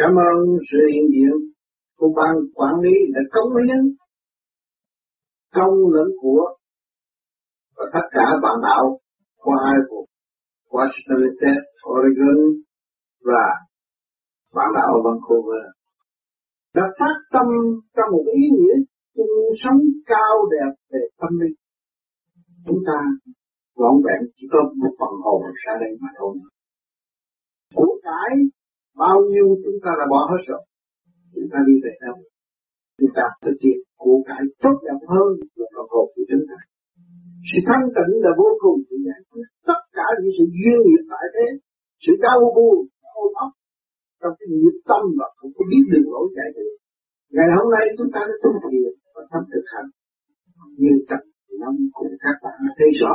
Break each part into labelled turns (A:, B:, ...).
A: Cảm ơn sự hiện diện của ban quản lý đã cống hiến công lẫn của và tất cả bạn đạo qua hai vùng Washington State, Oregon và bạn đạo Vancouver đã phát tâm trong một ý nghĩa chung sống cao đẹp về tâm linh. Chúng ta vọn vẹn chỉ có một phần hồn ra đây mà thôi. Của cái bao nhiêu chúng ta là bỏ hết rồi. Chúng ta đi về đâu? Chúng ta thực hiện của cải tốt đẹp hơn là phần hồn của chúng ta. Sự thanh tịnh là vô cùng để giải quyết tất cả những sự duyên nghiệp tại thế, sự đau buồn, ôm ấp trong cái nghiệp tâm và không có biết đường lối giải được. Ngày hôm nay chúng ta đã tu thiền và thấm thực hành. Nhưng trong năm cùng các bạn thấy rõ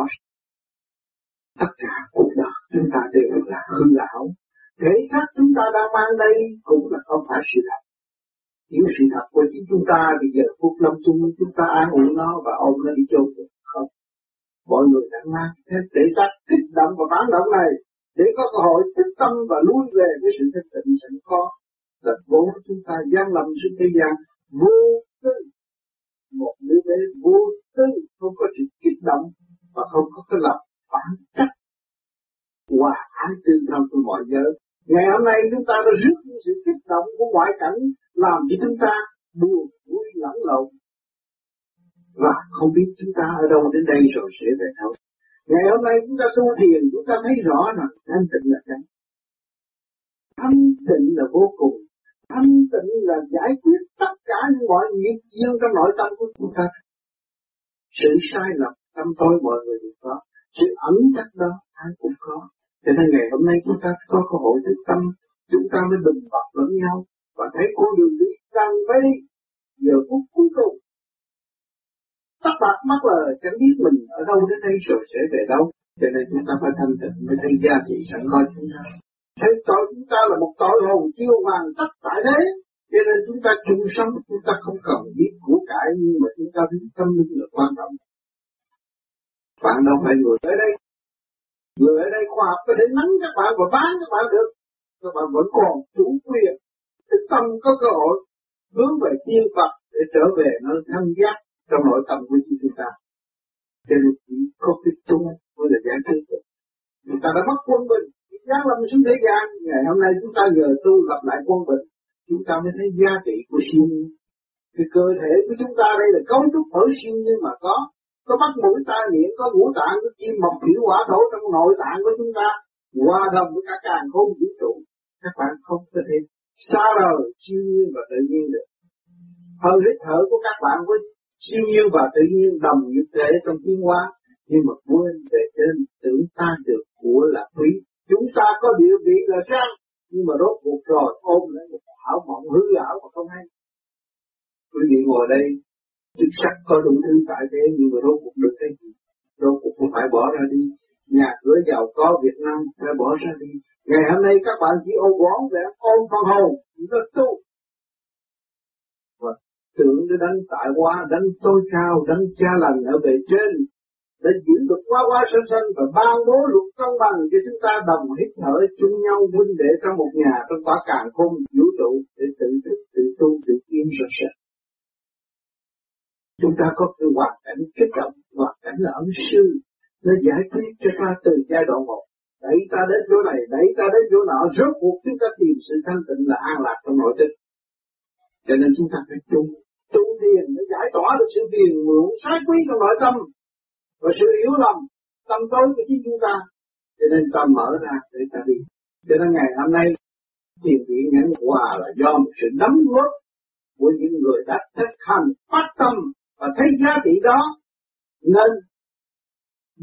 A: tất cả cuộc đời chúng ta đều là hư ảo. Thể xác chúng ta đang mang đây cũng là không phải sự thật. Hiểu sự thật của chính chúng ta bây giờ phút lâm chung chúng ta an ủi nó và ôm nó đi chôn được không? Mọi người đang mang thêm thể xác kích động và phản động này để có cơ hội thức tâm và lui về với sự thức tịnh sẵn có là vốn chúng ta gian lầm trên thế gian vô tư một đứa bé vô tư không có sự kích động và không có cái lập phản cách hòa tương thân của mọi giới. Ngày hôm nay chúng ta đã rước những sự kích động của ngoại cảnh làm cho chúng ta buồn, vui, lẫn lộn. Và không biết chúng ta ở đâu đến đây rồi sẽ về đâu. Ngày hôm nay chúng ta tu thiền, chúng ta thấy rõ rằng thanh tịnh là cái. Thanh tịnh là vô cùng. Thanh tịnh là giải quyết tất cả những mọi nghiệp duyên trong nội tâm của chúng ta. Sự sai lầm, tâm tôi mọi người đều có. Sự ẩn chắc đó ai cũng có cho nên ngày hôm nay chúng ta có cơ hội thức tâm, chúng ta mới bình bạc lẫn nhau. Và thấy con đường đi càng phải đi giờ phút cuối cùng. Tắt bạc mắt là chẳng biết mình ở đâu đến đây rồi sẽ về đâu. Cho nên chúng ta phải thanh tịnh mới thấy gia trị sẵn có chúng ta. Thấy tội chúng ta là một tội hồn chiêu hoàng tất tại thế. Cho nên chúng ta chung sống, chúng ta không cần biết của cải, nhưng mà chúng ta biết tâm linh là quan trọng. Bạn đâu phải người tới đây người ở đây khoa học có thể nắm các bạn và bán các bạn được. Các bạn vẫn còn chủ quyền. Cái tâm có cơ hội hướng về tiên Phật để trở về nơi thanh giác trong nội tâm của chúng ta. Cho nên chỉ có cái chung mới là giải quyết được. Chúng ta đã mất quân bình. Giáng lâm xuống thế gian, ngày hôm nay chúng ta nhờ tu gặp lại quân bình, chúng ta mới thấy giá trị của siêu nhiên. Cái cơ thể của chúng ta đây là cấu trúc ở siêu nhiên mà có, có mắt mũi tai miệng, có ngũ tạng, có kim mộc thủy hỏa thổ trong nội tạng của chúng ta, hòa đồng với cả càng không vũ trụ. Các bạn không có thể xa rời siêu nhiên và tự nhiên được. Hơi hít thở của các bạn với siêu nhiên và tự nhiên đồng nhất thể trong tiến hóa, nhưng mà quên về trên tưởng ta được của là quý Chúng ta có địa vị là sang, nhưng mà rốt cuộc rồi ôm lấy một ảo mộng hư ảo mà không hay. Quý vị ngồi đây, chức sắc có đủ thứ tại thế nhưng mà rốt cuộc được cái gì? Rốt cuộc cũng phải bỏ ra đi. Nhà cửa giàu có Việt Nam phải bỏ ra đi. Ngày hôm nay các bạn chỉ ôm bón để ôm phần hồn, rất tu. Và tưởng để đánh tại qua, đánh tôi cao, đánh cha lành ở bề trên, để giữ được quá quá sanh sanh và ban bố luật công bằng cho chúng ta đồng hít thở chung nhau huynh đệ trong một nhà trong quả càng khôn vũ trụ để tự thức tự tu tự yên sạch sạch chúng ta có cái hoàn cảnh kích động, hoàn cảnh là ẩn sư, nó giải quyết cho ta từ giai đoạn một. Đẩy ta đến chỗ này, đẩy ta đến chỗ nọ, rốt cuộc chúng ta tìm sự thanh tịnh là an lạc trong nội tâm. Cho nên chúng ta phải tu tu thiền để giải tỏa được sự phiền muộn sai quý trong nội tâm và sự hiểu lầm, tâm tối của chính chúng ta. Cho nên ta mở ra để ta đi. Cho nên ngày hôm nay, thiền viện nhẫn hòa là do một sự đóng góp của những người đã thực hành phát tâm và thấy giá trị đó, nên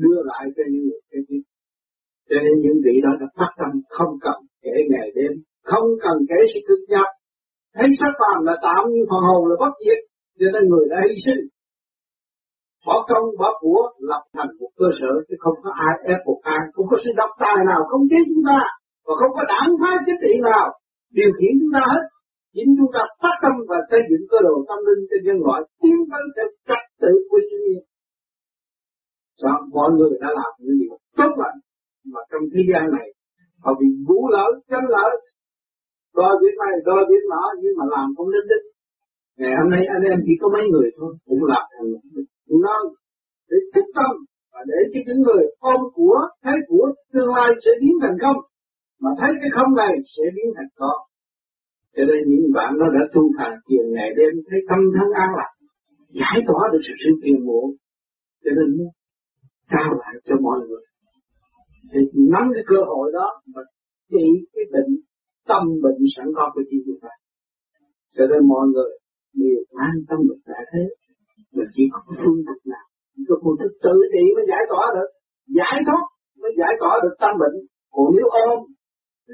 A: đưa lại cho những người kế tiếp. Cho nên những vị đó đã phát tâm không cần kể ngày đêm, không cần kể sự cực nhập thấy sắc phàm là tạm nhưng phần hồn là bất diệt, cho nên người đã hy sinh. Bỏ công, bỏ của, lập thành một cơ sở, chứ không có ai ép buộc ai, không có sự độc tài nào không chế chúng ta, và không có đảng phái chính trị nào điều khiển chúng ta hết chính chúng ta phát tâm và xây dựng cơ đồ tâm linh cho nhân loại tiến tới theo trật tự của thiên nhiên sao? Mọi người đã làm những điều tốt lành mà trong thế gian này, họ bị vũ lỡ chân lỡ đo việc này đo việc nọ, nhưng mà làm không đến đích. Ngày hôm nay anh em chỉ có mấy người thôi, cũng làm thành non để thức tâm và để cho những người ôm của thấy của tương lai sẽ biến thành không. Mà thấy cái không này sẽ biến thành có cho nên những bạn nó đã tu hành thiền ngày đêm, thấy tâm thân an lạc giải tỏa được sự sự phiền muộn cho nên muốn trao lại cho mọi người. Thì nắm cái cơ hội đó mà trị cái bệnh, tâm bệnh sẵn có của chính chúng ta cho nên mọi người đều an tâm được giải thế. Mà chỉ có phương thức nào, chỉ có phương thức tự trị mới giải tỏa được. Giải thoát mới giải tỏa được tâm bệnh. Còn nếu ôm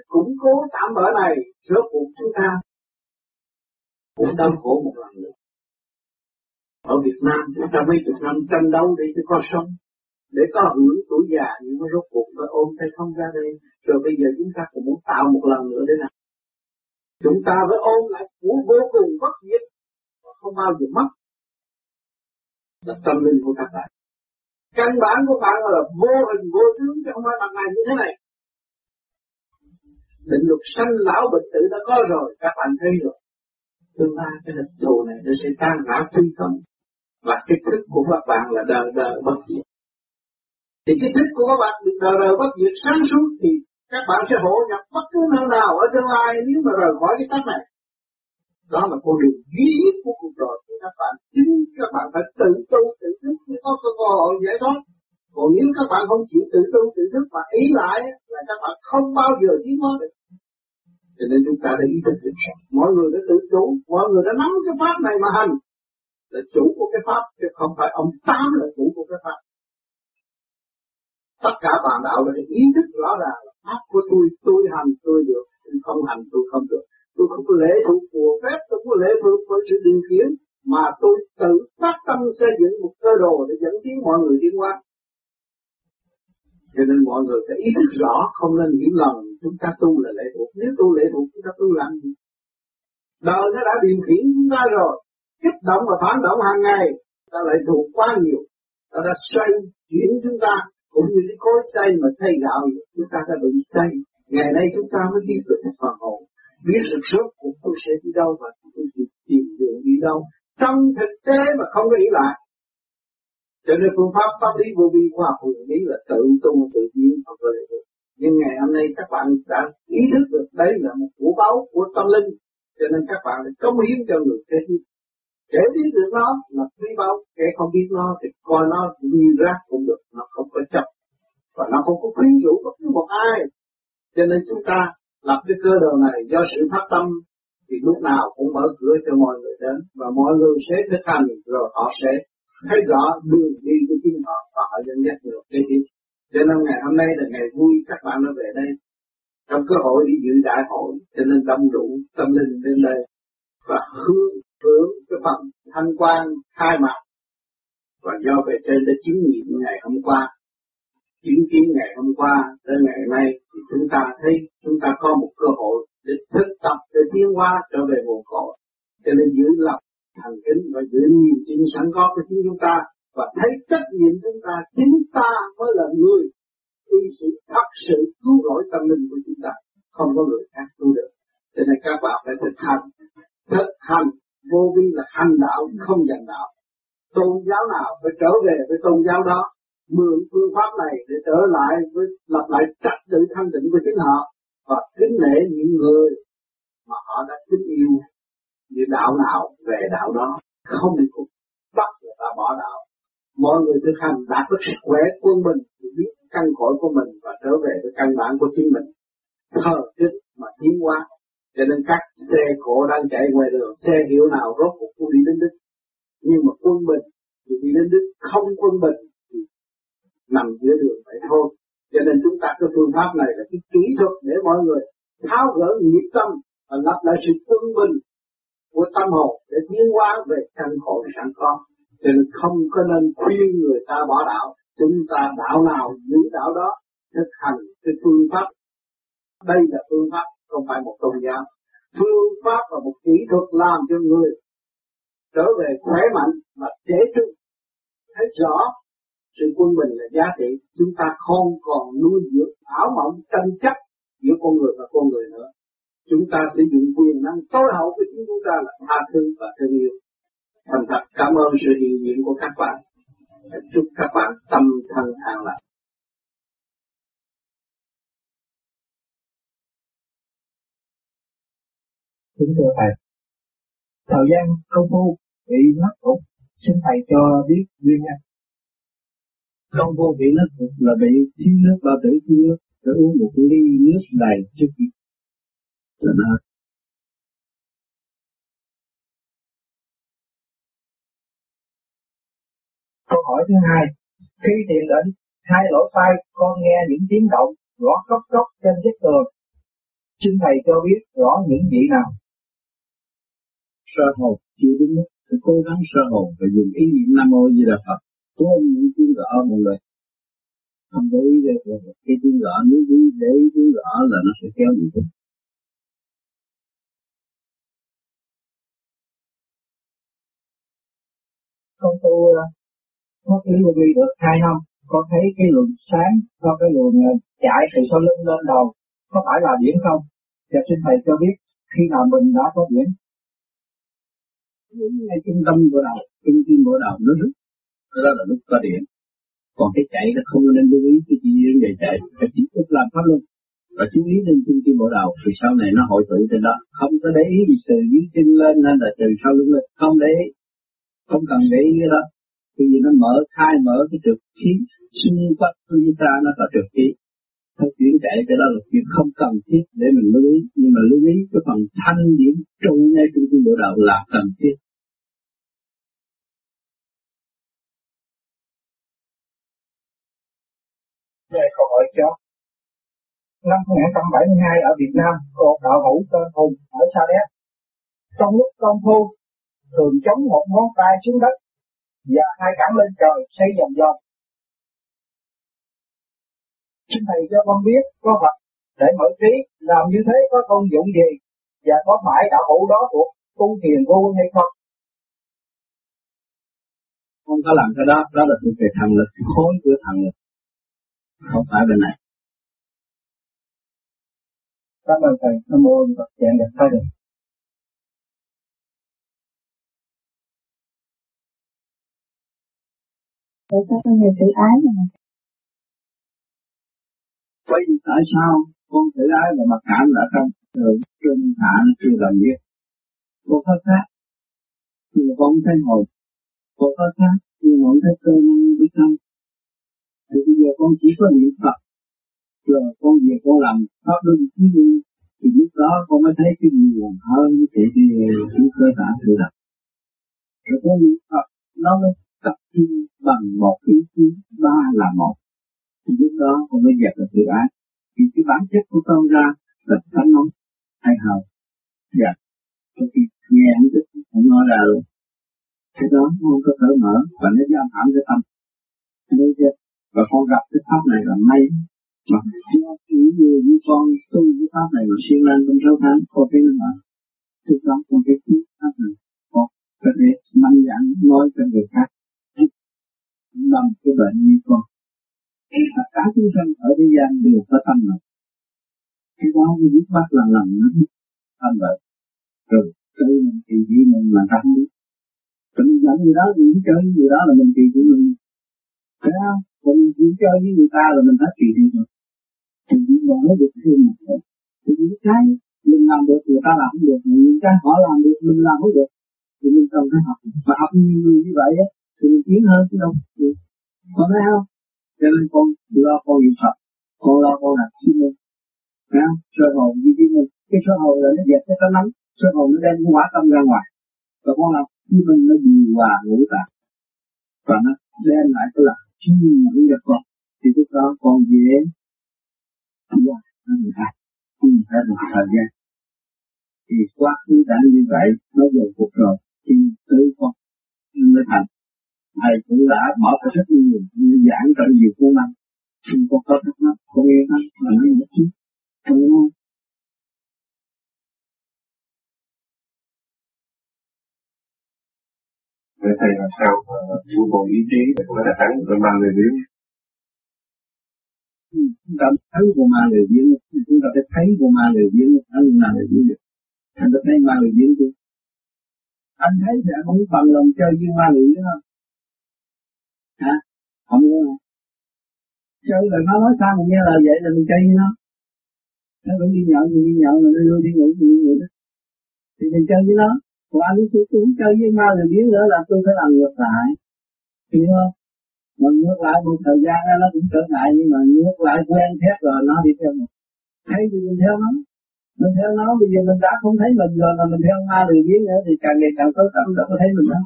A: củng cố tạm bỡ này, rốt cuộc chúng ta cũng đau khổ một lần nữa. Ở Việt Nam, chúng ta mấy chục năm tranh đấu để cho có sống, để có hưởng tuổi già, nhưng mà rốt cuộc phải ôm tay không ra đây. Rồi bây giờ chúng ta cũng muốn tạo một lần nữa để làm. Chúng ta phải ôm lại của vô cùng bất diệt, không bao giờ mất. Là tâm linh của các bạn. Căn bản của bạn là vô hình vô tướng, chứ không phải bằng này như thế này định luật sanh lão bệnh tử đã có rồi, các bạn thấy rồi. Tương lai cái lịch đồ này nó sẽ tan rã tuy không và cái thức của các bạn là đời đời bất diệt. Thì cái thức của các bạn được đời đời bất diệt sáng suốt thì các bạn sẽ hộ nhập bất cứ nơi nào ở tương lai nếu mà rời khỏi cái sắc này. Đó là con đường duy nhất của cuộc đời của các bạn. Chính các bạn phải tự tu, tự thức mới có cơ hội giải thoát còn nếu các bạn không chịu tự tu, tự thức và ý lại, là các bạn không bao giờ tiến hóa được. Cho nên chúng ta đã ý thức được mọi người đã tự chủ, mọi người đã nắm cái pháp này mà hành, là chủ của cái pháp, chứ không phải ông tám là chủ của cái pháp. Tất cả bạn đạo là ý thức rõ ràng là pháp của tôi tôi hành, tôi được, tôi không hành, tôi không được. Tôi không có lễ thuộc của phép, tôi không có lễ thuộc với sự định kiến, mà tôi tự phát tâm xây dựng một cơ đồ để dẫn tiến mọi người tiến qua cho nên mọi người phải ý thức rõ, không nên hiểu lầm, chúng ta tu là lệ thuộc. Nếu tu lệ thuộc, chúng ta tu làm gì? Đời nó đã điều khiển chúng ta rồi, kích động và phản động hàng ngày, ta lại thuộc quá nhiều. Ta đã xoay chuyển chúng ta, cũng như cái cối xây mà xây gạo, chúng ta đã bị xây. Ngày nay chúng ta mới biết được phần hồn, biết được suốt cuộc tôi sẽ đi đâu và tôi sẽ tìm đường đi đâu. Trong thực tế mà không có ý lại cho nên phương pháp pháp lý vô vi khoa học huyền lý là tự tu tự nhiên học về được. Nhưng ngày hôm nay các bạn đã ý thức được đấy là một của báu của tâm linh. Cho nên các bạn cống hiến cho người kế tiếp. Kể biết được nó là quý báu kể không biết nó thì coi nó như rác cũng được, nó không có chấp. Và nó không có khuyến rũ bất cứ một ai. Cho nên chúng ta lập cái cơ đồ này do sự phát tâm thì lúc nào cũng mở cửa cho mọi người đến. Và mọi người sẽ thực hành, rồi họ sẽ thấy rõ đường đi của chính họ và họ dẫn dắt được. Cái gì cho nên ngày hôm nay là ngày vui, các bạn đã về đây. Trong cơ hội đi dự đại hội, cho nên tâm đủ tâm linh lên đây. Và hướng hướng cái phần thanh quan khai mạc. Và do về trên đã chứng nghiệm ngày hôm qua, chứng kiến ngày hôm qua đến ngày nay, thì chúng ta thấy chúng ta có một cơ hội để thức tập để tiến hóa trở về nguồn cội. Cho nên giữ lập thành kính và giữ niềm tin sẵn có của chính chúng ta. Và thấy trách nhiệm chúng ta, chính ta mới là người khi sự thật sự cứu rỗi tâm linh của chúng ta. Không có người khác cứu được. Cho nên các bạn phải thực hành. Thực hành vô vi là hành đạo, không giành đạo. Tôn giáo nào phải trở về với tôn giáo đó, mượn phương pháp này để trở lại với, lập lại trật tự thanh tịnh của chính họ. Và kính nể những người mà họ đã kính yêu như đạo nào, về đạo đó, không bị cục bắt người ta bỏ đạo. Mọi người thực hành đạt được sức khỏe quân mình, thì biết căn cội của mình và trở về với căn bản của chính mình. Thờ kính mà tiến hóa. Cho nên các xe cổ đang chạy ngoài đường, xe hiệu nào rốt cuộc cũng đi đến đích. Nhưng mà quân bình thì đi đến đích. Không quân bình thì nằm giữa đường vậy thôi. Cho nên chúng ta cái phương pháp này là cái kỹ thuật để mọi người tháo gỡ nghiệp tâm và lập lại sự quân bình của tâm hồn để tiến hóa về căn khổ sẵn có cho nên không có nên khuyên người ta bỏ đạo. Chúng ta đạo nào giữ đạo đó, thực hành cái phương pháp. Đây là phương pháp, không phải một tôn giáo. Phương pháp và một kỹ thuật làm cho người trở về khỏe mạnh và trẻ trung thấy rõ sự quân bình là giá trị. Chúng ta không còn nuôi dưỡng ảo mộng tranh chấp giữa con người và con người nữa
B: chúng ta sẽ dùng quyền năng tối hậu của chúng ta là tha thứ và thương yêu. Thành thật cảm ơn sự hiện diện của các bạn. Chúc các bạn tâm thân an lạc
C: kính thưa thầy thời gian công phu bị mất cục xin thầy cho biết nguyên nhân.
B: Công phu bị mất cục là bị thiếu nước bao tử thiếu nước phải uống một ly nước đầy trước khi là nó
C: câu hỏi thứ hai khi thiền định hai lỗ tai con nghe những tiếng động gõ cốc cốc trên vách tường. Xin thầy cho biết rõ những gì nào?
B: Sơ hồn chưa đúng mức phải cố gắng sơ hồn và dùng ý niệm nam mô di đà phật cố những tiếng gõ một người không để ý được cái tiếng gõ nếu ý để ý tiếng gõ là nó sẽ kéo những tiếng
C: con tu ờ, có lý vô đi được hai năm con thấy cái luồng sáng, có cái luồng ờ, chạy từ sau lưng lên đầu, có phải là điển không? Và xin thầy cho biết, khi nào mình đã có điển
B: đúng ngay trung tâm của đầu trung tâm của đầu nó rút đó là lúc có điện còn cái chạy nó không nên lưu ý cái gì đến về chạy phải chỉ thức làm pháp luôn và chú ý lên trung tâm bộ đầu thì sau này nó hội tụ trên đó. Không có để ý gì, từ dưới chân lên nên là từ sau lưng lên. Không để ý không cần để ý cái đó. Vì nó mở, khai mở cái trượt khí xung quanh của chúng ta, nó là trượt khí. Nó chuyển chạy cái đó là chuyện không cần thiết để mình lưu ý. Nhưng mà lưu ý cái phần thanh điểm trụ ngay trung tâm bộ đạo là cần thiết.
C: Về câu hỏi cho. Năm 1972 ở Việt Nam còn đạo hữu tên Hùng ở Sa Đéc. Trong lúc công phu thường chống một ngón tay xuống đất và hai cẳng lên trời xây vòng vòng xin thầy cho con biết có Phật để mở trí làm như thế có công dụng gì và có phải đạo hữu đó thuộc tu thiền vô hay không?
B: Không có làm cái đó đó là thuộc về thần lực khối của thần lực. Không phải bên này.
C: Cảm ơn thầy. Nam mô phật dạng đẹp thay được
D: Thầy có bao nhiêu tự ái rồi
B: Vậy vì tại sao con tự ái và mặc cảm là trong trường trung hạ nó chưa làm việc. Cô có khác, nhưng mà con không thấy ngồi. Cô có khác, nhưng mà không thấy cơ năng biết không. Thì bây giờ con chỉ có niệm Phật, rồi con về con làm pháp luân chí đi, thì lúc đó con mới thấy cái gì còn hơn cái cái cái cơ bản tự lập. Rồi con niệm Phật, nó mới tập trung bằng một ý chí ba là một. Thì lúc đó con mới dẹp được tự ái. Vì cái bản chất của con ra là thánh nóng hay hờ. Dạ. Tôi nghe anh tức không nói ra luôn. Cái đó không có cởi mở và nó giam hãm cái tâm. nên chưa? và con gặp cái pháp này là may mà nó chỉ như như con tu cái pháp này mà siêng năng trong sáu tháng, con thấy nó là lúc đó con thấy cái pháp này, con có thể mạnh dạn nói cho người khác tâm cái bệnh như con. Tất cả chúng sanh ở thế gian đều có tâm này cái đó mới biết bắt là lần nó tâm bệnh rồi, tự mình kỳ thị mình là tâm mình dẫn gì đó mình chơi gì đó là mình kỳ thị mình. Thấy không? Còn mình chơi với người ta là mình đã kỳ thị rồi thì mình mở được thêm một cái thì những cái mình làm được, người ta làm không được những cái họ làm được, mình làm không được. Thì mình cần phải học. Và học nhiều người như vậy á, thì mình tiến hơn chứ đâu có thấy không? Cho nên con lo con niệm Phật, con lo con đặt chuyên môn thấy không? Sơ hồn như chuyên môn cái sơ hồn là nó dẹp cái tấm nắng sơ hồn nó đem cái quả tâm ra ngoài. Và con làm chuyên môn nó điều hòa ngũ tạng và nó đem lại cái là chuyên ngữ được con thì lúc đó con dễ đi qua. Nó người ta không phải một thời gian. Thì quá khứ đã như vậy, nó vô cuộc rồi. Thì tới con, nó mới thành thầy cũng đã bỏ ra rất nhiều giảng trong nhiều cuốn năm nhưng con có thắc mắc con nghe nó mà nó nhất chứ. Con nghe không
E: Vậy thầy làm sao uh, bộ ý chí để có thể thắng được ba người nếu
B: chúng ta thấy của ma lười biếng chúng ta phải thấy của ma lười biếng thấy ma lười biếng được. Anh có thấy ma lười biếng chưa anh thấy thì anh không bằng lòng chơi với ma lười biếng không hả? Không có. Chứ là nó nói sao mình nghe lời vậy là mình chơi với nó. Nó cũng đi nhậu, mình đi nhậu rồi nó đi ngủ, mình đi ngủ đó. Thì mình chơi với nó. Còn anh tôi cũng chơi với ma rồi biến nữa là tôi phải làm ngược lại. Hiểu không? Mà ngược lại một thời gian nó cũng trở ngại, nhưng mà ngược lại quen thét rồi, nó đi theo mình. Thấy thì mình theo nó. Mình theo nó, bây giờ mình đã không thấy mình rồi mà mình theo ma lười biếng nữa thì càng ngày càng tối tâm đâu có thấy mình đâu.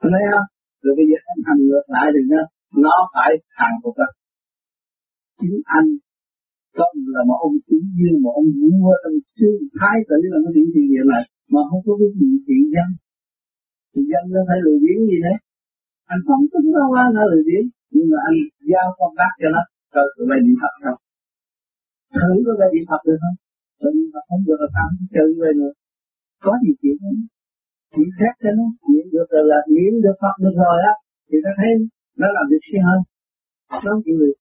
B: Mình thấy không? Rồi bây giờ anh hành ngược lại thì nó nó phải hàng phục đó chính anh không là một ông chủ như một ông vua ông sư thái tử là nó điện gì điện này mà không có cái gì thiện dân thì dân nó phải lười biếng gì đấy. Anh không tính đâu qua nó lười biếng. Nhưng mà anh giao con tác cho nó cho tụi bay niệm Phật không? Thử có bay niệm Phật được không? Tụi niệm Phật không được là tạm chơi về nữa có gì chuyện không? Chỉ phép cho nó niệm được rồi là niệm được Phật được rồi á, thì ta thấy nó làm việc siêu hơn. Nó chịu được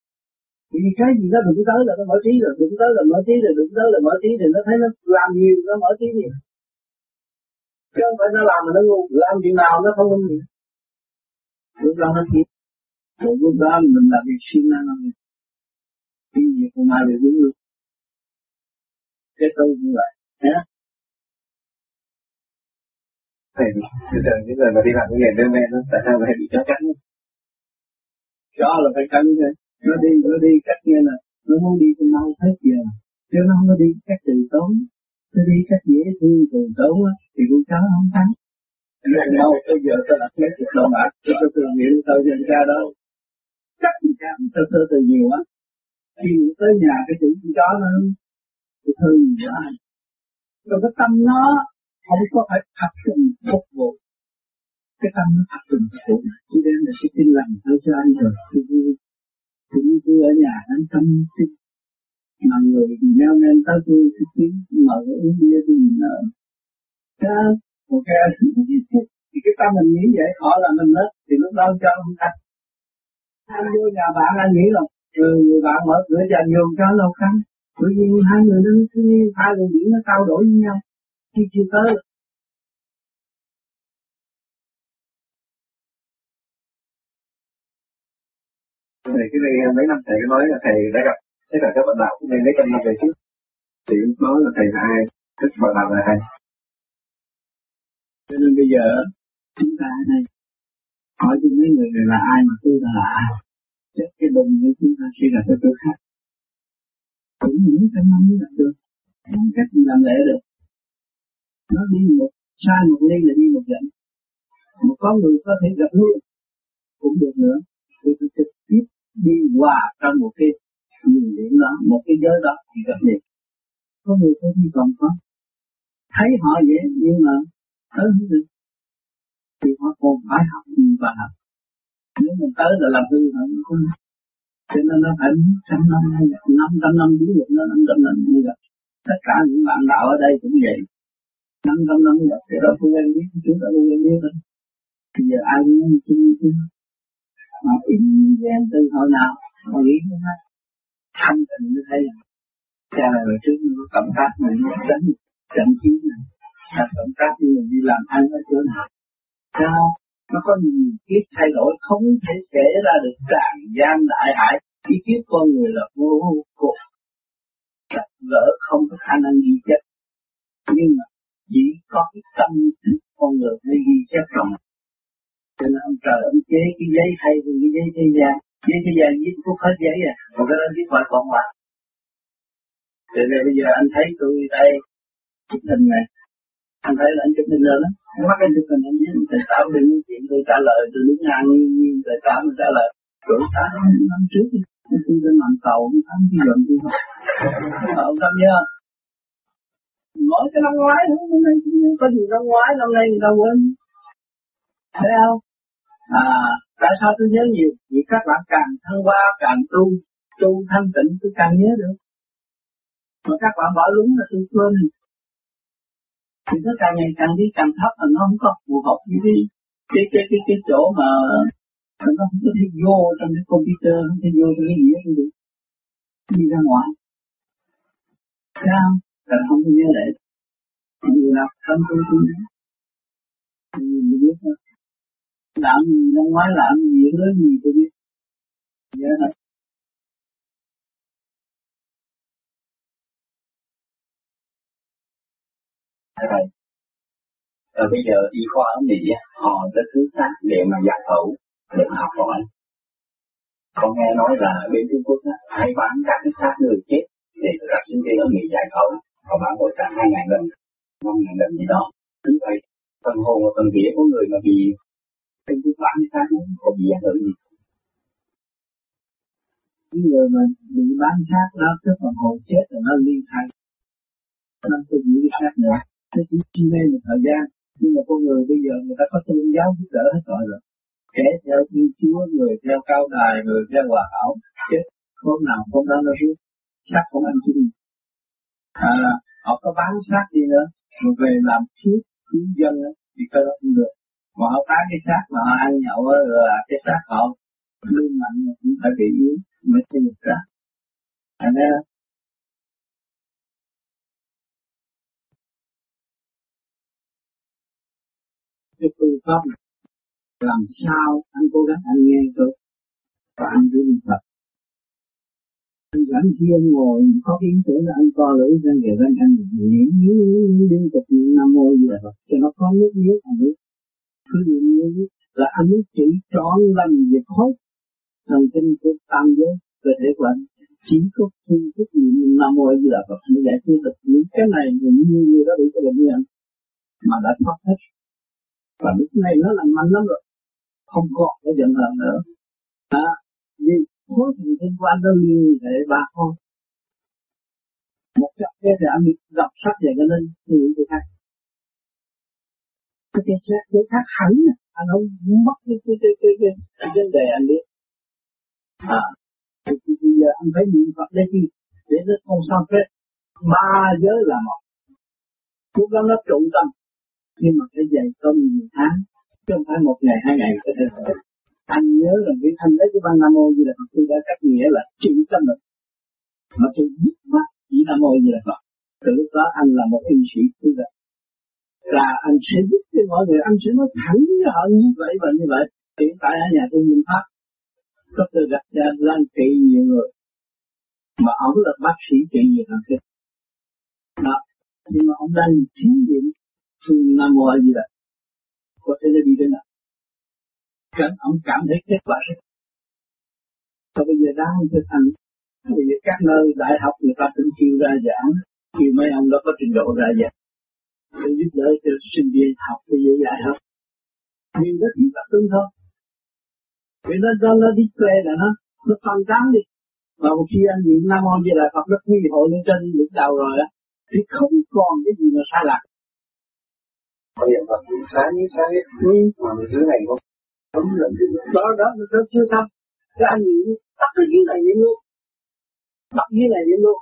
B: vì cái gì nó đụng tới là nó mở trí rồi đụng tới là mở trí rồi đụng tới là mở trí thì nó thấy nó làm nhiều, nó mở trí nhiều. Chứ không phải nó làm mà nó ngu, làm chuyện nào nó không ngu gì. Lúc đó nó chỉ rồi lúc đó mình làm việc siêng năng hơn cái gì cũng ai được đúng luôn cái tôi như vậy nhé
E: thầy bây giờ những người mà đi làm cái nghề đêm nó tại sao lại bị chó cắn?
B: Chó là phải cắn chứ nó đi nó đi cách như là nó muốn đi thì mau hết giờ. Chứ nó không có đi cách từ tốn. Nó đi cách dễ thương từ tốn á thì con chó không cắn. Rồi đâu bây giờ tôi đặt mấy chục đồng bạc tôi tôi tự nguyện tôi dành ra đâu. Chắc gì cả tôi tôi từ nhiều á. Khi tới nhà cái chủ con chó nó tôi thương nhiều quá. Rồi cái tâm nó không có phải thật tình phục vụ. Cái tâm nó thật tình phục vụ. Chỉ đem là cái tin lành tới cho anh rồi tôi vui. Tôi vui tôi ở nhà anh tâm tin mà người neo nên tới tôi cái tiếng mở uống bia tôi nhìn nợ. Một cái thì cái tâm mình nghĩ vậy họ là mình hết thì lúc đó cho không thành anh vô nhà bạn anh nghĩ là ừ, người bạn mở cửa dành vô cho lâu cắn tự nhiên hai người nó cứ hai người nghĩ nó trao đổi với nhau khi chưa tới
E: thầy cái này mấy năm thầy nói là thầy đã gặp tất cả các bạn đạo cũng nên mấy trăm năm về trước. Thì lúc nói là thầy là ai tức bạn đạo là ai.
B: Cho nên bây giờ chúng ta ở đây hỏi cho mấy người này là ai mà tôi là ai. Chắc cái đồng của chúng ta sẽ là cái tôi khác. Cũng những trăm năm mới làm được. Không cách làm lẽ được nó đi một sai một ly là đi một dặm mà có người có thể gặp luôn, cũng được nữa. Thì tôi trực tiếp đi hòa trong một cái nhìn điểm đó, một cái giới đó thì gặp liền. Có người có đi còn có thấy họ vậy, nhưng mà tới không được. Thì họ còn phải học, và học. Nếu mình tới là làm hư họ không cho nên nó phải trăm năm năm trăm năm ví được nó năm trăm năm như vậy tất cả những bạn đạo ở đây cũng vậy năm trăm năm gặp cái thì tôi có quen biết chúng ta không quen biết đâu bây giờ ai cũng chung chứ. Mà in quen từ hồi nào mà nghĩ như thế thanh tịnh như thế cha là người trước nó cộng tác mình đánh trận chiến này là cộng tác như mình đi làm ăn ở chỗ nào. Sao? Nó có nhiều kiếp thay đổi không thể kể ra được tràn gian đại hải. Ý kiếp con người là vô cùng. Gặp gỡ không có khả năng ghi chép. Nhưng mà có cái tâm thức con người mới ghi chép rồi cho nên ông trời ông chế cái giấy hay hơn cái giấy thế gian giấy thế gian viết cũng hết giấy à còn cái đó viết ngoài còn lại cho nên bây giờ anh thấy tôi đây chụp hình này anh thấy là anh chụp hình lên đó mắt anh chụp hình anh nhớ, tại sao đừng nói chuyện tôi trả lời tôi đứng ngang tại sao mình trả lời rồi ta năm trước tôi lên làm tàu ông thắng cái gần tôi không ông tâm nhớ mỗi cái năm ngoái năm nay có gì năm ngoái năm nay người ta quên. Thấy không? À tại sao tôi nhớ nhiều? Vì các bạn càng thăng hoa càng tu tu thanh tịnh tôi càng nhớ được. Mà các bạn bỏ lúng là tôi quên. Thì nó càng ngày càng đi càng thấp mà nó không có phù hợp với cái cái cái cái, cái chỗ mà nó không có thể vô trong cái computer không thể vô trong cái gì hết được đi ra ngoài. Sao ta không nhớ lệ người nào không có nhớ mình biết thôi. Làm gì năm ngoái làm gì lớn gì tôi biết. Dạ nhớ thôi
F: Thầy, rồi bây giờ y khoa ở Mỹ họ rất thứ xác để mà giải phẫu để mà học hỏi. Con nghe nói là bên Trung Quốc á, hay bán các cái xác người chết để đặt sinh viên ở Mỹ giải phẫu còn bán ngồi cả hai ngàn lần năm ngàn lần gì đó. Như vậy. Phần hồn và phần vía của người mà bị Trung bản thì cái cũng có bị ảnh hưởng gì.
B: Những người mà bị bán khác đó, cái phần hồn chết là nó liên thay nó không có gì khác nữa. Nó chỉ chi mê một thời gian. Nhưng mà con người bây giờ người ta có tôn giáo giúp đỡ hết rồi rồi. Kẻ theo thiên chúa, người theo cao đài, người theo hòa hảo, chết không nào không đó nó rút chắc không ăn chung à, họ có bán xác đi nữa. Mà về làm thuốc cứu dân thì cơ không được. Mà họ bán cái xác mà họ ăn nhậu là cái xác họ lương mạnh mà cũng phải bị yếu mới sinh được ra thành ra cái phương pháp này làm sao anh cố gắng anh nghe tôi và anh cứ niệm Phật anh rảnh khi anh ngồi có ý tưởng là anh co lưỡi ra kìa anh. Anh niệm liên tục niệm nam mô gì là cho nó có nước nước anh nước. Cứ niệm như là anh muốn chỉ trọn lành việc khối thần kinh của tam giới cơ thể của anh chỉ có khi thức niệm nam mô gì là Phật. Mới giải quyết được những cái này những như như đó bị cái bệnh như anh mà đã thoát hết. Và lúc này nó làm mạnh lắm rồi. Không còn cái giận hờn nữa. À, cuối cùng thần kinh của nó liên hệ ba con. Một chập cái thì anh đọc sách về cái nên nghĩ người khác. Cái cái sách của khác hẳn anh không mất cái cái cái cái cái, cái vấn đề anh biết. À thì bây giờ anh phải niệm Phật để chi để nó không sao phép ba giới là một. Cố gắng nó trụ tâm. Nhưng mà phải dày công nhiều tháng. Chứ không phải một ngày hai ngày có thể anh nhớ rằng cái thanh đấy của ban nam mô như là Phật tôi đã cách nghĩa là trị tâm lực. Mà tôi dứt mắt chỉ nam mô như là Phật, từ lúc đó anh là một y sĩ tu đạo là anh sẽ giúp cho mọi người, anh sẽ nói thẳng với họ như vậy và như vậy. Hiện tại ở nhà tôi nhìn pháp, có tôi gặp ra lan trị nhiều người, mà ông là bác sĩ trị nhiều hơn kia. Đó, nhưng mà ông đang thí nghiệm phương nam mô như là có thể nó đi đến nào? Cảm ông cảm thấy kết quả rất Và bây giờ đang thực hành. Bây giờ các nơi đại học người ta cũng chịu ra giảng thì mấy ông đó có trình độ ra giảng. Để giúp đỡ cho sinh viên học thì dễ dạy học. Nhưng rất chỉ tập trung thôi. Vì nó do nó display là nó Nó phân tán đi. Và một khi anh niệm Nam Mô Di Đà Phật rất nguy hội lên trên lúc đầu rồi á Thì không còn cái gì mà sai lạc
E: Bây giờ Phật sáng như sáng hết, Mà mình dưới này không Đúng là
B: đó đó nó chưa xong. Cái anh nghĩ tắt cái dưới này niệm luôn. Bắt dưới này niệm luôn.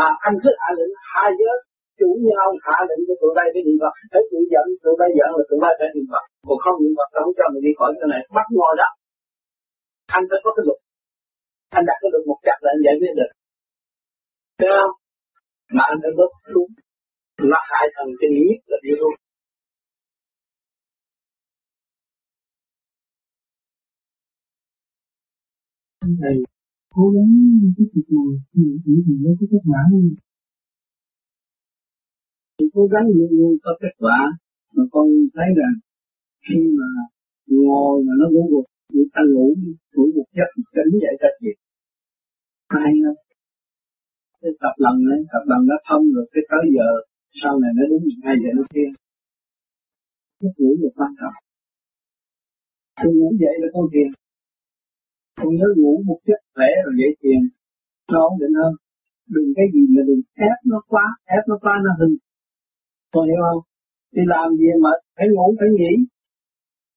B: À anh cứ hạ lệnh hai giới, chủ nhau hạ lệnh cho tụi bay phải niệm Phật. Thấy tụi giận, tụi bay giận là tụi bay phải niệm Phật. Còn không niệm Phật không cho mình đi khỏi cái này. Bắt ngồi đó. Anh phải có cái luật. Anh đặt cái luật một chặt là anh giải quyết được. Thấy không? Mà anh phải bớt xuống nó hại thần kinh nhất là đi luôn. Thân thầy cố gắng cái việc này thì chỉ vì lấy cái kết quả thôi thì cố gắng luôn luôn có kết quả, mà con thấy rằng khi mà ngồi mà nó ngủ gục, thì ta ngủ ngủ một giấc tỉnh dậy ta thiệt hay lắm cái tập lần đấy tập lần nó thông rồi, cái tới giờ sau này nó đúng hai giờ nó kia cái ngủ một quan trọng. Khi ngủ dậy là con thiền còn nhớ ngủ một chút khỏe rồi dậy tiền nó ổn định hơn. Đừng cái gì mà đừng ép nó quá, ép nó quá, nó hư. Còn hiểu không? Đi làm gì mà phải ngủ, phải nghỉ?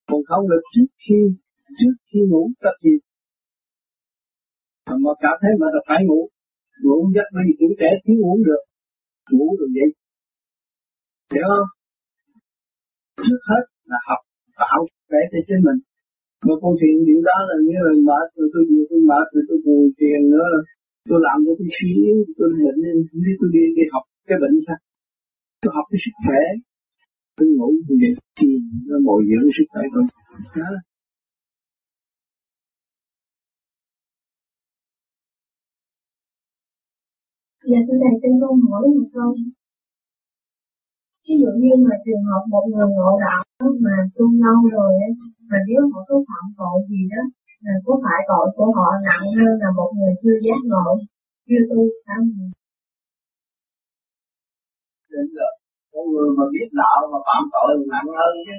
B: Còn không được trước khi trước khi ngủ tập gì? Mà cảm thấy mà là phải ngủ. Ngủ giấc bởi vì tuổi trẻ thiếu ngủ được. Ngủ được vậy. Hiểu không? Trước hết là học tạo để cho chính mình mà con thiền điều đó là như là mệt rồi tôi gì tôi mệt rồi tôi buồn thiền nữa. Là tôi làm cho tôi suy yếu tôi bệnh nên đi, tôi đi đi học cái bệnh sao tôi học cái sức khỏe. Tôi ngủ, tôi dậy, thì nó bồi dưỡng sức khỏe tôi. Đó.
D: Dạ thưa thầy xin con hỏi một câu. Ví dụ như mà trường hợp một người ngộ đạo mà tu lâu rồi ấy, mà nếu họ có phạm tội gì đó, là có phải tội của họ nặng hơn là một người chưa giác ngộ, chưa tu sao
B: Đúng rồi, có người mà biết đạo mà phạm tội nặng hơn chứ.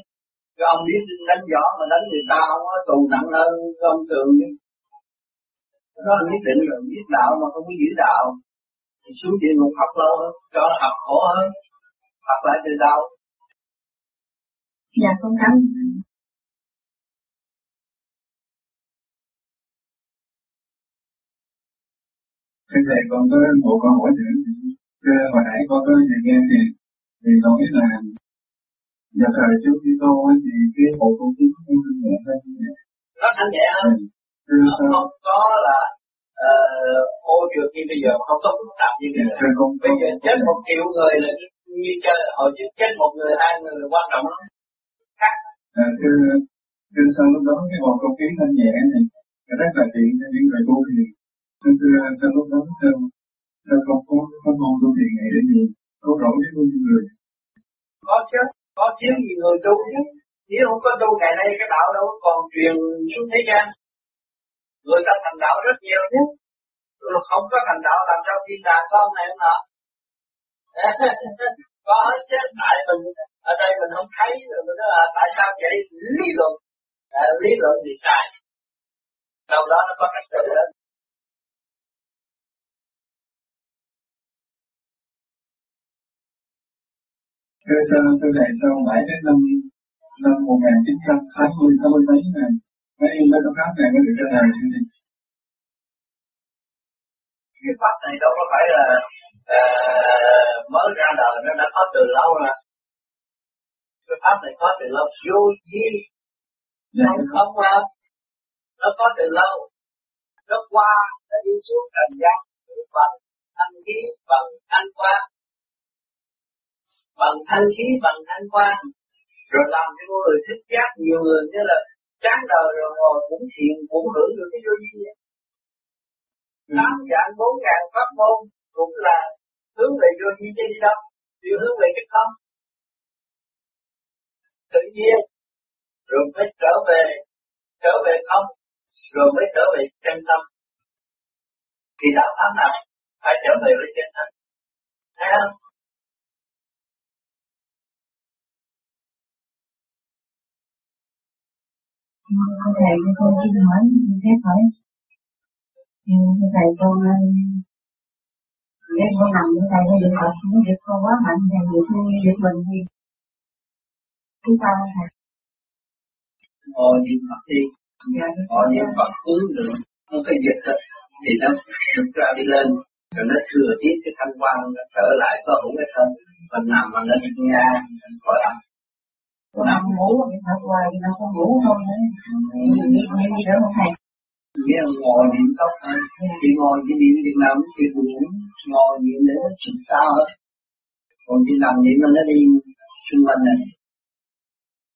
B: Cái ông biết đánh võ mà đánh người ta không có tù nặng hơn cái ông thường chứ. Đó là nhất định rồi, biết đạo mà không biết giữ đạo. Thì xuống địa ngục học lâu hơn, cho học khổ hơn. Học lại từ đâu?
D: Dạ con cảm ơn.
E: Thưa thầy con có một câu hỏi nữa. Thưa hồi nãy con có thời nghe thì thì nói là giờ thời trước khi tôi thì cái bộ công chính không thanh nhẹ hơn
B: Nó thanh nhẹ hơn.
E: Thưa
B: Nó không có là uh, ô trượt như bây giờ không có phức tạp như bây giờ.
E: Con
B: Bây giờ chết một triệu người là như chơi hồi trước chết một người hai người là quan trọng lắm.
E: à, thưa thưa sao lúc đó cái bộ công kiến thanh nhẹ này rất là tiện cho những người tu thiền. Thưa thưa sao lúc đó sao sao không có không mong tu thiền này để gì có lỗi với bao nhiêu người.
B: Có chứ, có thiếu gì người tu chứ. Nếu không có tu ngày nay cái đạo đâu còn truyền xuống thế gian. Người ta thành đạo rất nhiều chứ. Không có thành đạo làm sao thiên đàng ông này nọ. có hết chứ, tại mình ở đây mình không thấy rồi mình nói là tại sao vậy? Lý luận. À, lý luận thì sai. Đâu đó nó có cách tự đó.
E: Thưa sao thưa thầy sau mãi đến năm năm 1960 60 mấy này mấy mới cái pháp này mới được ra đời
B: cái pháp này đâu có phải là uh, mới ra đời nó đã có từ lâu rồi. Cái pháp này có từ lâu. Vô vi
E: Dạ.
B: không mà nó có từ lâu. Nó qua nó đi xuống trần gian. Bằng thanh khí bằng thanh quan bằng thanh khí bằng thanh quan rồi làm cho người thích giác. Nhiều người như là chán đời rồi ngồi cũng thiền cũng hưởng được cái vô vậy tám dạng bốn ngàn pháp môn cũng là hướng về vô vi chứ đi đâu đều hướng về cái không tự nhiên rồi mới trở về trở về không rồi mới trở về chân tâm. Thì đạo pháp nào phải trở về với chân tâm. Thấy không?
D: Thầy cho con xin hỏi phép hỏi nhưng thầy con để con nằm với thầy hay được học những việc con quá mạnh thầy việc việc mình thì cái sao thầy
B: ngồi niệm Phật đi. Ngồi niệm Phật hướng lượng không phải dịch thì nó xuất ra đi lên. Rồi nó thừa tiếp cái thanh quan nó trở lại có hữu cái thân. Mình nằm mà nó nha mình khỏi làm
D: con nằm ngủ thì thật hoài thì nó không ngủ nữa niệm niệm gì nữa không thầy
B: nghĩa là ngồi niệm tốt hơn chỉ ngồi chỉ niệm việc nào chỉ buồn ngồi niệm để nó sức sao hết. Còn chỉ nằm niệm mà nó đi xung quanh này.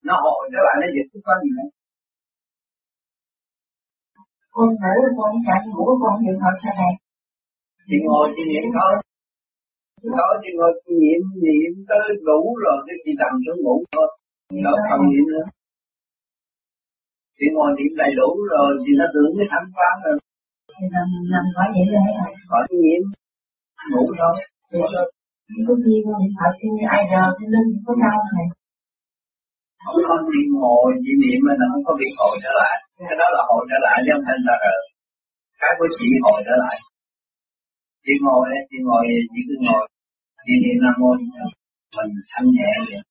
B: Nó hồi trở lại nó dịch có gì nữa
D: con thử con chạy ngủ con niệm Phật sao thầy
B: chỉ ngồi chỉ niệm thôi. Đó chỉ ngồi niệm niệm tới đủ rồi cái chỉ nằm xuống ngủ thôi. Đó không niệm nữa chỉ ngồi niệm đầy đủ rồi thì nó tưởng cái thanh quan rồi
D: thì nằm nằm khỏi vậy rồi
B: khỏi niệm ngủ thôi.
D: Có khi con niệm Phật xin ai rờ cái lưng có đau thầy
B: không có đi ngồi chỉ niệm mà nó không có bị hồi trở lại. Cái đó là hồi trở lại chứ không phải là cái của chị hồi trở lại. Chị ngồi đấy chị ngồi chị cứ ngồi. Chị niệm nam mô mình thanh nhẹ vậy.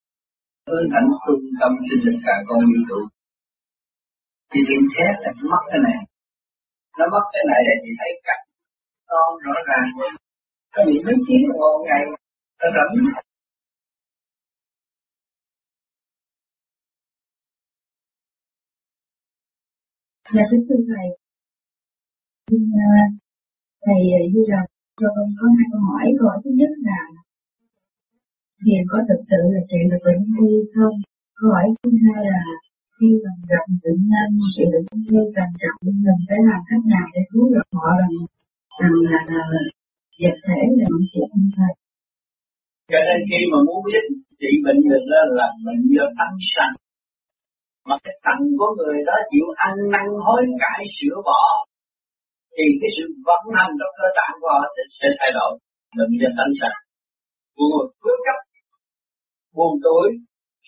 B: Hướng ảnh trung tâm sinh lực cả con vũ trụ thì điện xét là nó mất cái này nó mất cái này là chị thấy cắt, con rõ ràng có những mấy tiếng đồng hồ ngày nó rẫm
D: Dạ kính thưa thầy, xin Thầy như là cho con có hai câu hỏi. Câu hỏi thứ nhất là thiền có thực sự là trị được bệnh ung thư không? Câu hỏi thứ hai là khi mà gặp tự nhân trị bệnh ung trầm trọng mình phải làm cách nào để cứu được họ rằng rằng là, là, vật thể là một sự không thật
B: Cho nên khi mà muốn biết trị bệnh được đó là bệnh do tâm sanh. Mà cái tâm của người đó chịu ăn năn hối cải sửa bỏ thì cái sự vận hành trong cơ tạng của họ sẽ thay đổi bệnh do tâm sanh. Người cuối cấp buồn tuổi,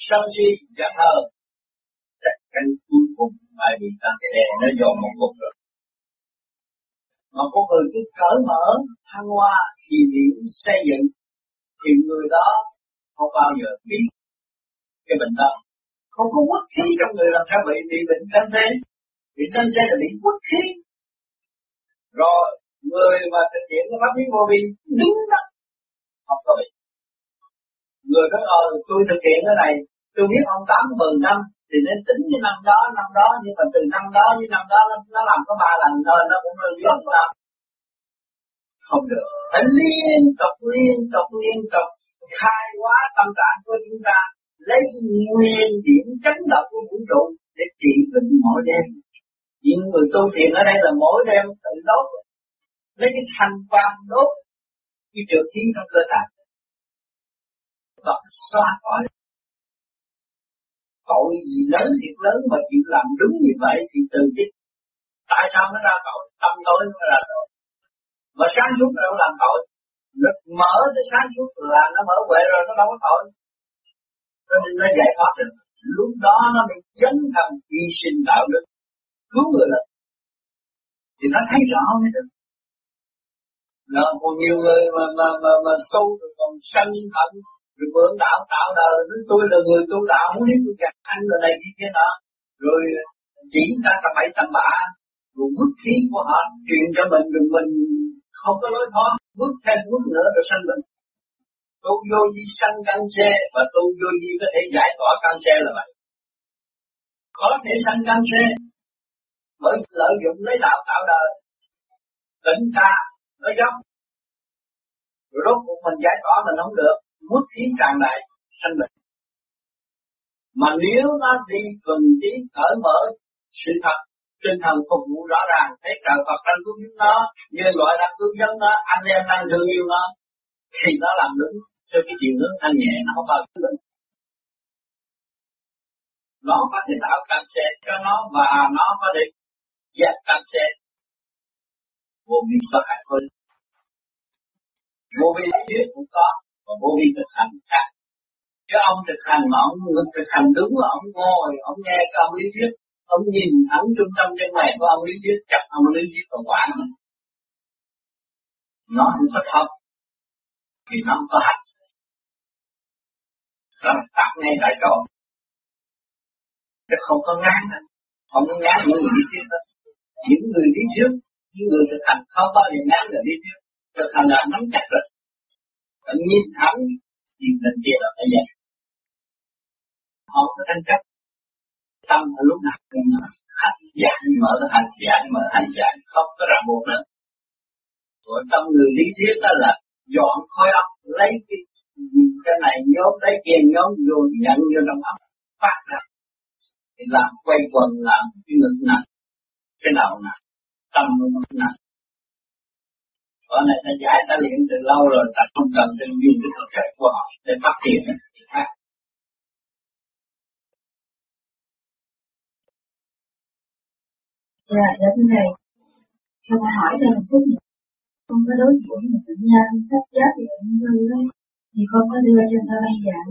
B: sân si, giận hờn, tất cuối cùng phải bị tăng xe nó dồn một cục rồi. Mà có người cứ cởi mở, thăng hoa, thì điểm xây dựng, thì người đó không bao giờ biết cái bệnh đó. Không có quốc khí trong người làm sao bị bị bệnh tâm thế. Bị tâm thế là bị quốc khí. Rồi người mà thực hiện cái pháp lý vô vi đứng đó không có bị người nói ờ tôi thực hiện cái này tôi biết ông tám mừng năm thì nên tính cái năm đó năm đó nhưng mà từ năm đó với năm đó nó, làm có ba lần thôi nó cũng hơi biết năm không được. Phải liên tục liên tục liên tục khai hóa tâm trạng của chúng ta lấy nguyên điểm chấn động của vũ trụ để trị bệnh mỗi đêm. Những người tu thiền ở đây là mỗi đêm tự đốt lấy cái thanh quan đốt cái trượt khí trong cơ thể. Phật xóa khỏi tội gì lớn thiệt lớn mà chịu làm đúng như vậy thì từ chứ tại sao nó ra tội? Tâm tối nó ra tội. Mà sáng suốt nó làm tội. Nó mở tới sáng suốt là nó mở huệ rồi nó đâu có tội. Cho nên nó giải thoát được. Lúc đó nó mới dấn thân hy sinh đạo đức cứu người lực thì nó thấy rõ mới được. Nó còn nhiều người mà mà mà, mà sâu rồi còn sân hận rồi mượn đạo tạo đời nói tôi là người tu đạo, muốn biết tôi gặp anh là này như thế nọ. Rồi ờ, chỉ ta tầm bậy tầm bạ, rồi bước khí của họ, truyền cho mình, rồi mình không có lối thoát, bước thêm bước nữa rồi sanh bệnh. Tu vô di sanh căn xe, và tu vô di có thể giải tỏa căn xe là vậy. Có thể sanh căn xe, bởi lợi dụng lấy đạo tạo đời. Tỉnh ta, nó dốc. Rồi rốt cuộc mình giải tỏa mình không được mất khí tràn đầy sanh bệnh. Mà nếu nó đi thuần trí cởi mở, sự thật, tinh thần phục vụ rõ ràng, thấy trời Phật đang cứu giúp nó nhân loại đang cứu giúp nó anh em đang thương yêu nó, thì nó làm đúng cho cái chiều nước thanh nhẹ, nó không bao giờ bệnh. Nó có thể tạo cảm xe cho nó và nó có thể dẹp cancer. Vô vi có hại hơn vô vi lý cũng có còn vô vi thực hành khác chứ ông thực hành mà ông thực hành đúng là ông ngồi, ông nghe cái ông lý thuyết. Ông nhìn thẳng trung tâm chân mày của ông lý thuyết chắc ông lý thuyết còn quản mình. Nó không có thật, thì nó không có hạnh đó là tắt ngay tại chỗ. Chứ không có ngán không có ngán những người lý thuyết đó. Những người lý thuyết, những người thực hành, không bao giờ ngán người lý thuyết. Thực hành là nắm chắc rồi bạn nhìn thẳng thì mình kia là phải vậy không có tranh chấp. Tâm là lúc nào cũng hành giải mở, hành giải mở, hành giải không có ràng buộc nữa. Của tâm người lý thuyết đó là dọn khói óc lấy cái cái này nhóm lấy kia nhóm vô nhận vô trong óc phát ra. Thì làm quay quần, làm cái ngực nặng, cái đầu nặng, tâm nó nặng con này ta giải ta luyện từ lâu rồi ta không cần phải dùng cái thực chất của họ để phát triển.
D: Dạ, dạ thưa thầy, cho tôi hỏi đây một chút Con có đối diện một bệnh nhân sắp chết vì ung thư đó, thì con có đưa cho ta băng giảng.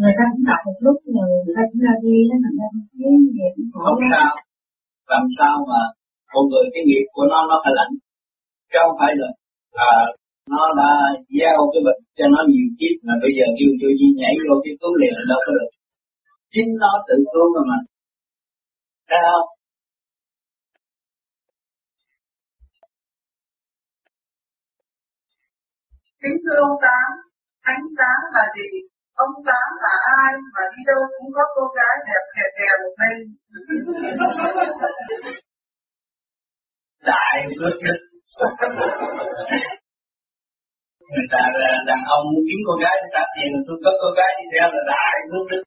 D: Người ta cũng đọc một lúc rồi người ta cũng ra đi đó thành ra không biết gì cũng
B: không sao. Làm sao mà một người cái nghiệp của nó nó phải lãnh chứ không phải là à, nó đã gieo cái bệnh cho nó nhiều kiếp mà bây giờ kêu cho Di nhảy vô cái cứu liền đâu có được chính nó tự cứu mà mà thấy không
G: Kính thưa ông Tám, ánh sáng là gì? Ông Tám là ai mà đi đâu cũng có cô gái đẹp kè kè một bên.
F: đại phước đức người ta đàn ông muốn kiếm con gái trả tiền tôi có con gái đi theo là đại phước đức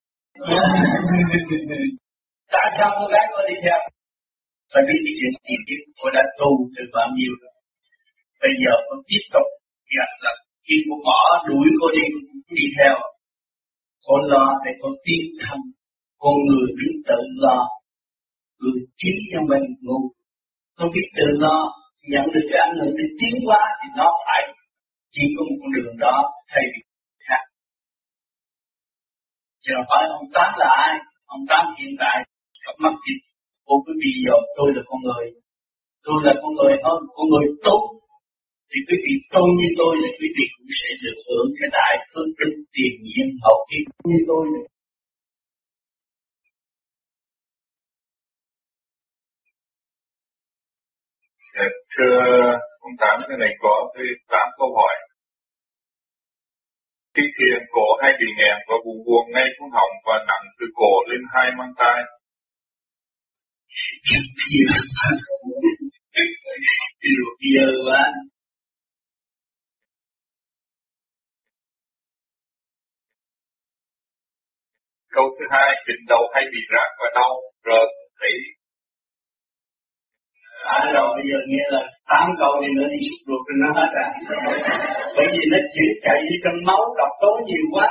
F: tại sao con gái có đi theo? Phải biết cái chuyện tiền kiếp tôi đã tu từ bao nhiêu rồi. Bây giờ con tiếp tục gạt là khi cô bỏ đuổi cô đi đi theo. Con lo để con tiến thân. Con người biết tự lo người trí trong mình ngu. Không biết tự lo nhận được cái ảnh hưởng để tiến hóa thì nó phải chỉ có một con đường đó thay vì khác. Chứ không phải ông tám là ai, ông tám hiện tại cặp mắt thịt của quý vị dòm, tôi là con người. Tôi là con người hơn con người tốt. Thì quý vị tôn như tôi là quý vị cũng sẽ được hưởng cái đại phước đức tiền nhiên hậu kiếp như tôi được
E: Ờ, thưa ông Tám, cái này có tới 8 câu hỏi. Khi thiền cổ hay bị nghẹn và buồn buồn ngay xuống họng và nặng từ cổ lên hai mang tay.
F: Điều dơ quá.
E: Câu thứ hai, bệnh đầu hay bị rác và đau, rợn, thấy
F: À rồi bây giờ nghe là tám câu thì nữa đi sụp ruột nó hết à. Bởi vì nó chuyển chạy đi trong máu, độc tố nhiều quá.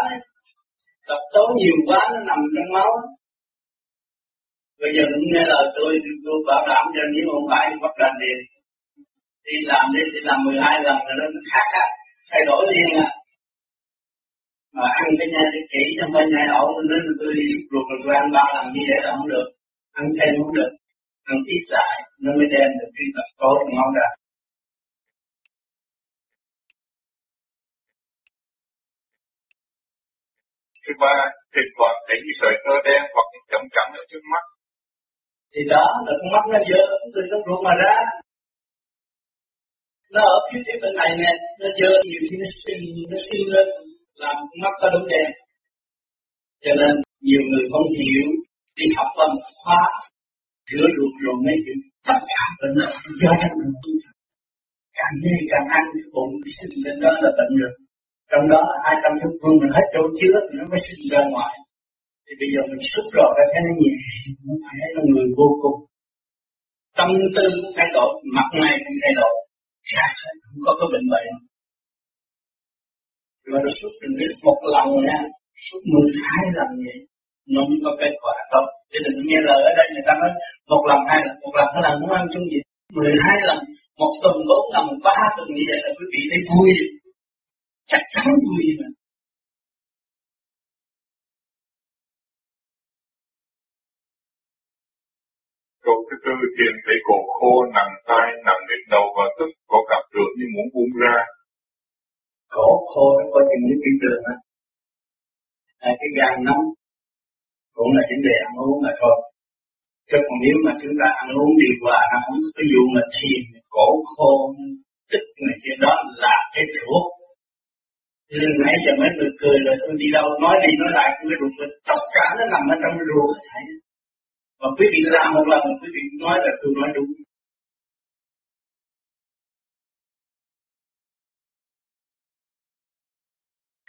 F: Độc tố nhiều quá nó nằm trong máu. Bây giờ cũng nghe lời tôi, tôi bảo đảm cho nếu không phải bắt đầu liền. đi làm đi thì làm 12 lần rồi nó khác á, thay đổi liền à. Mà ăn cái nhà cái kỹ trong bên nhà ẩu nên tôi đi sụp ruột rồi tôi ăn ba lần như vậy là không được, ăn thêm không được ăn ít lại nó mới đem được cái tập tốt ngon ra
E: Thứ ba, thỉnh thoảng thấy cái sợi tơ đen hoặc chấm chấm ở trước mắt.
F: Thì đó là con mắt nó dơ từ trong ruột mà ra. Nó ở phía phía bên này nè, nó dơ nhiều khi nó sinh, nó sinh lên, làm con mắt có đúng đen. Cho nên nhiều người không hiểu, đi học văn hóa, rửa ruột rồi mấy chuyện tất cả bệnh là do trong mình tu càng ngày càng ăn cũng sinh lên đó là bệnh rồi. Trong đó hai trăm thức vương mình hết chỗ chứa, thì nó mới sinh ra ngoài. Thì bây giờ mình xúc rồi ra thấy nó nhẹ, nó phải là người vô cùng. Tâm tư cũng thay đổi, mặt mày cũng thay đổi. Khác không có cái bệnh bệnh. Rồi nó xúc đừng biết một lần nha, xúc mười hai lần vậy nó mới có kết quả tốt chứ đừng nghe lời ở đây người ta nói một lần hai lần một lần. Hai lần muốn ăn chung gì? Mười hai lần. Một tuần bốn lần ba tuần như vậy là quý vị thấy vui. Chắc chắn vui mà.
E: Câu thứ tư, thiền thấy cổ khô, nặng tay, nặng mệt đầu và tức có cảm tưởng như muốn bung ra.
F: Cổ khô nó có chừng như tiểu đường á. À, cái gan nóng cũng là vấn đề ăn uống mà thôi. Chứ còn nếu mà chúng ta ăn uống điều hòa nó không ví dụ mà thiền cổ khô tức này kia đó là cái thuốc nên nãy giờ mấy người cười là tôi đi đâu nói đi nói lại cũng cái ruột mình. Tất cả nó nằm ở trong ruột thấy mà quý vị làm một lần quý vị nói là tôi nói đúng.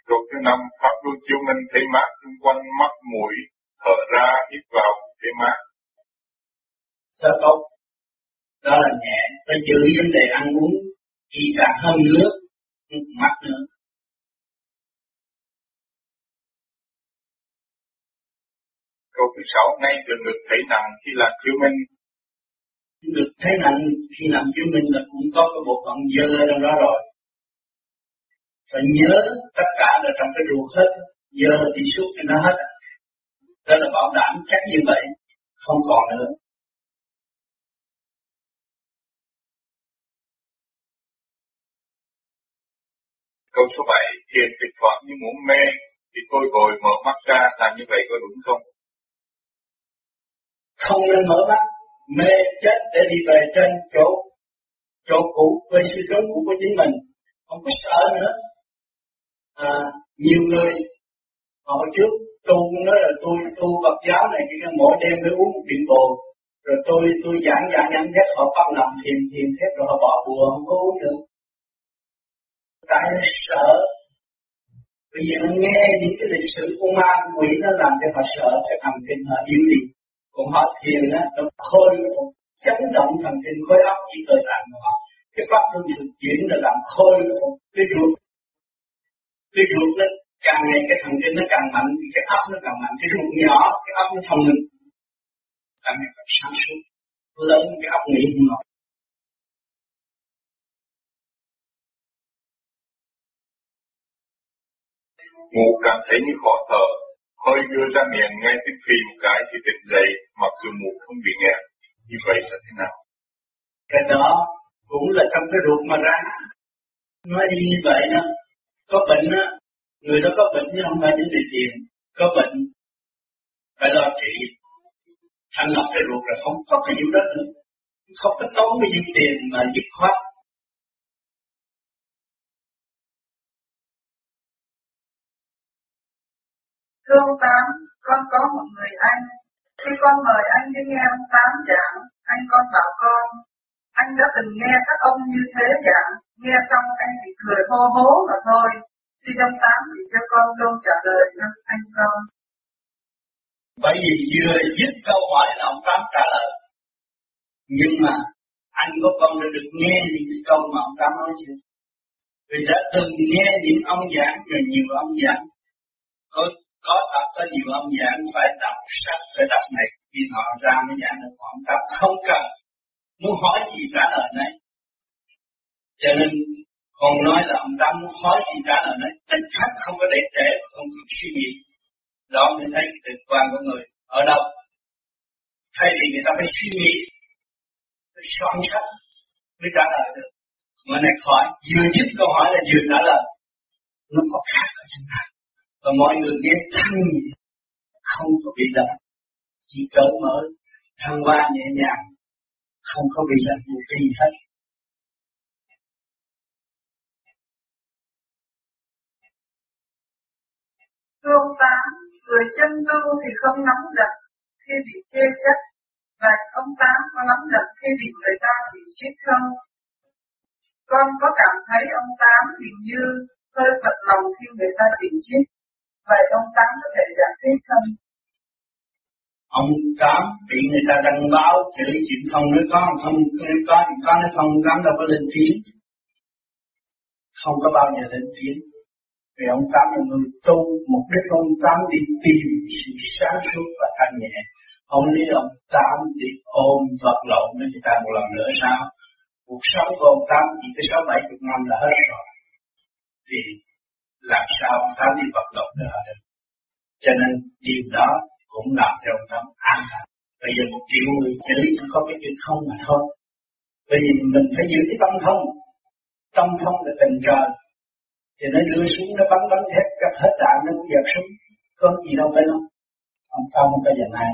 E: Rồi thứ năm, Pháp luân chiếu minh thấy mát xung quanh mắt mũi, thở ra, hít vào, thấy mát.
F: Sao tốt? Đó là nhẹ, phải giữ vấn đề ăn uống, khi càng hơn nước, mắt nữa.
E: Câu thứ sáu, ngay từ ngực thấy nặng khi làm chiếu minh.
F: Ngực thấy nặng khi làm chiếu minh là cũng có cái bộ phận dơ trong đó rồi. Phải nhớ tất cả là trong cái ruột hết, dơ đi suốt cho nó hết. Đó là bảo đảm chắc như vậy, không còn nữa.
E: Câu số 7, thiền thỉnh thoảng như muốn mê, thì tôi vội mở mắt ra, làm như vậy có đúng không?
F: Không nên mở mắt, mê chết để đi về trên chỗ chỗ cũ, về sự sống cũ của chính mình, không có sợ nữa. À, nhiều người hồi trước tu nói là tôi tu Phật giáo này chỉ cần mỗi đêm phải uống một điện bồ. Rồi tôi tôi giảng giảng giảng hết họ bắt làm thiền thiền, hết rồi họ bỏ bùa, không có uống nữa. Tại sợ. Bây giờ nó nghe những cái lịch sử của ma quỷ, nó làm cho họ sợ cái thần kinh họ yếu đi. Còn họ thiền á, nó khôi phục, chấn động thần kinh khối óc chỉ cơ tạng của họ. Cái pháp luân thực chuyển là làm khôi phục cái ruột. Cái ruột nó càng ngày cái thần kinh nó càng mạnh thì cái óc nó càng mạnh cái ruột nhỏ cái óc nó thông minh càng ngày càng sáng suốt lớn cái óc nghĩ ngọt
E: ngủ cảm thấy như khó thở, hơi đưa ra miệng ngay tức khi một cái thì tỉnh dậy, mặc dù ngủ không bị nghẹn. Như vậy là thế nào?
F: Cái đó cũng là trong cái ruột mà ra. Nói như vậy đó, có bệnh á, người đó có bệnh chứ không phải những người tiền, có bệnh phải lo trị. Thành lập cái ruột là không có cái gì đó nữa, không có tốn bao nhiêu tiền mà dứt khoát
G: Thưa ông Tám, con có một người anh. Khi con mời anh đi nghe ông Tám giảng, anh con bảo con, anh đã từng nghe các ông như thế giảng, nghe xong anh chỉ cười hô hố mà thôi. Xin ông Tám chỉ cho con câu trả lời cho anh con.
F: Bởi vì vừa dứt câu hỏi là ông Tám trả lời. Nhưng mà anh có con đã được nghe những cái câu mà ông Tám nói chưa? Vì đã từng nghe những ông giảng, rồi nhiều ông giảng. Có có thật, có nhiều ông giảng phải đọc sách, phải đọc này khi họ ra mới giảng được ông tập không cần muốn hỏi gì trả lời này. cho nên con nói là ông ta muốn hỏi gì trả lời nói tích khắc không có để trễ không cần suy nghĩ. Đó mới thấy cái trực quan của người ở đâu? Thay vì người ta phải suy nghĩ, phải soạn sách mới trả lời được. Mà này hỏi vừa dứt câu hỏi là vừa trả lời. Nó có khác ở trên này và mọi người nghe thanh không có bị động chỉ cởi mở, thăng hoa nhẹ nhàng. Không có bị lạnh một gì hết.
G: Thưa ông Tám, người chân tu thì không nóng giận khi bị chê trách. Và ông Tám có nóng giận khi bị người ta chỉ trích không? Con có cảm thấy ông Tám hình như hơi bận lòng khi người ta chỉ trích. Vậy ông Tám có thể giải thích không?
F: Ông Tám bị người ta đăng báo chửi chuyện không nói con, không nói con, con nói không dám đâu có lên tiếng. Không có bao giờ lên tiếng. Vì ông Tám là người tu, mục đích ông Tám đi tìm sự sáng suốt và thanh nhẹ. Ông lấy ông Tám đi ôm vật lộn với người ta một lần nữa sao? Cuộc sống của ông Tám chỉ tới sáu bảy chục năm là hết rồi. Thì làm sao ông Tám đi vật lộn nữa được. Cho nên điều đó cũng làm cho ông Tám an lạc. Bây giờ một triệu người chỉ có cái chữ không mà thôi. Bởi vì mình phải giữ cái tâm thông, Tâm thông là tình trời. Thì nó đưa xuống, nó bắn bắn hết các hết đạn nó cũng giật súng Có gì đâu phải không? Ông ta không có giận ai.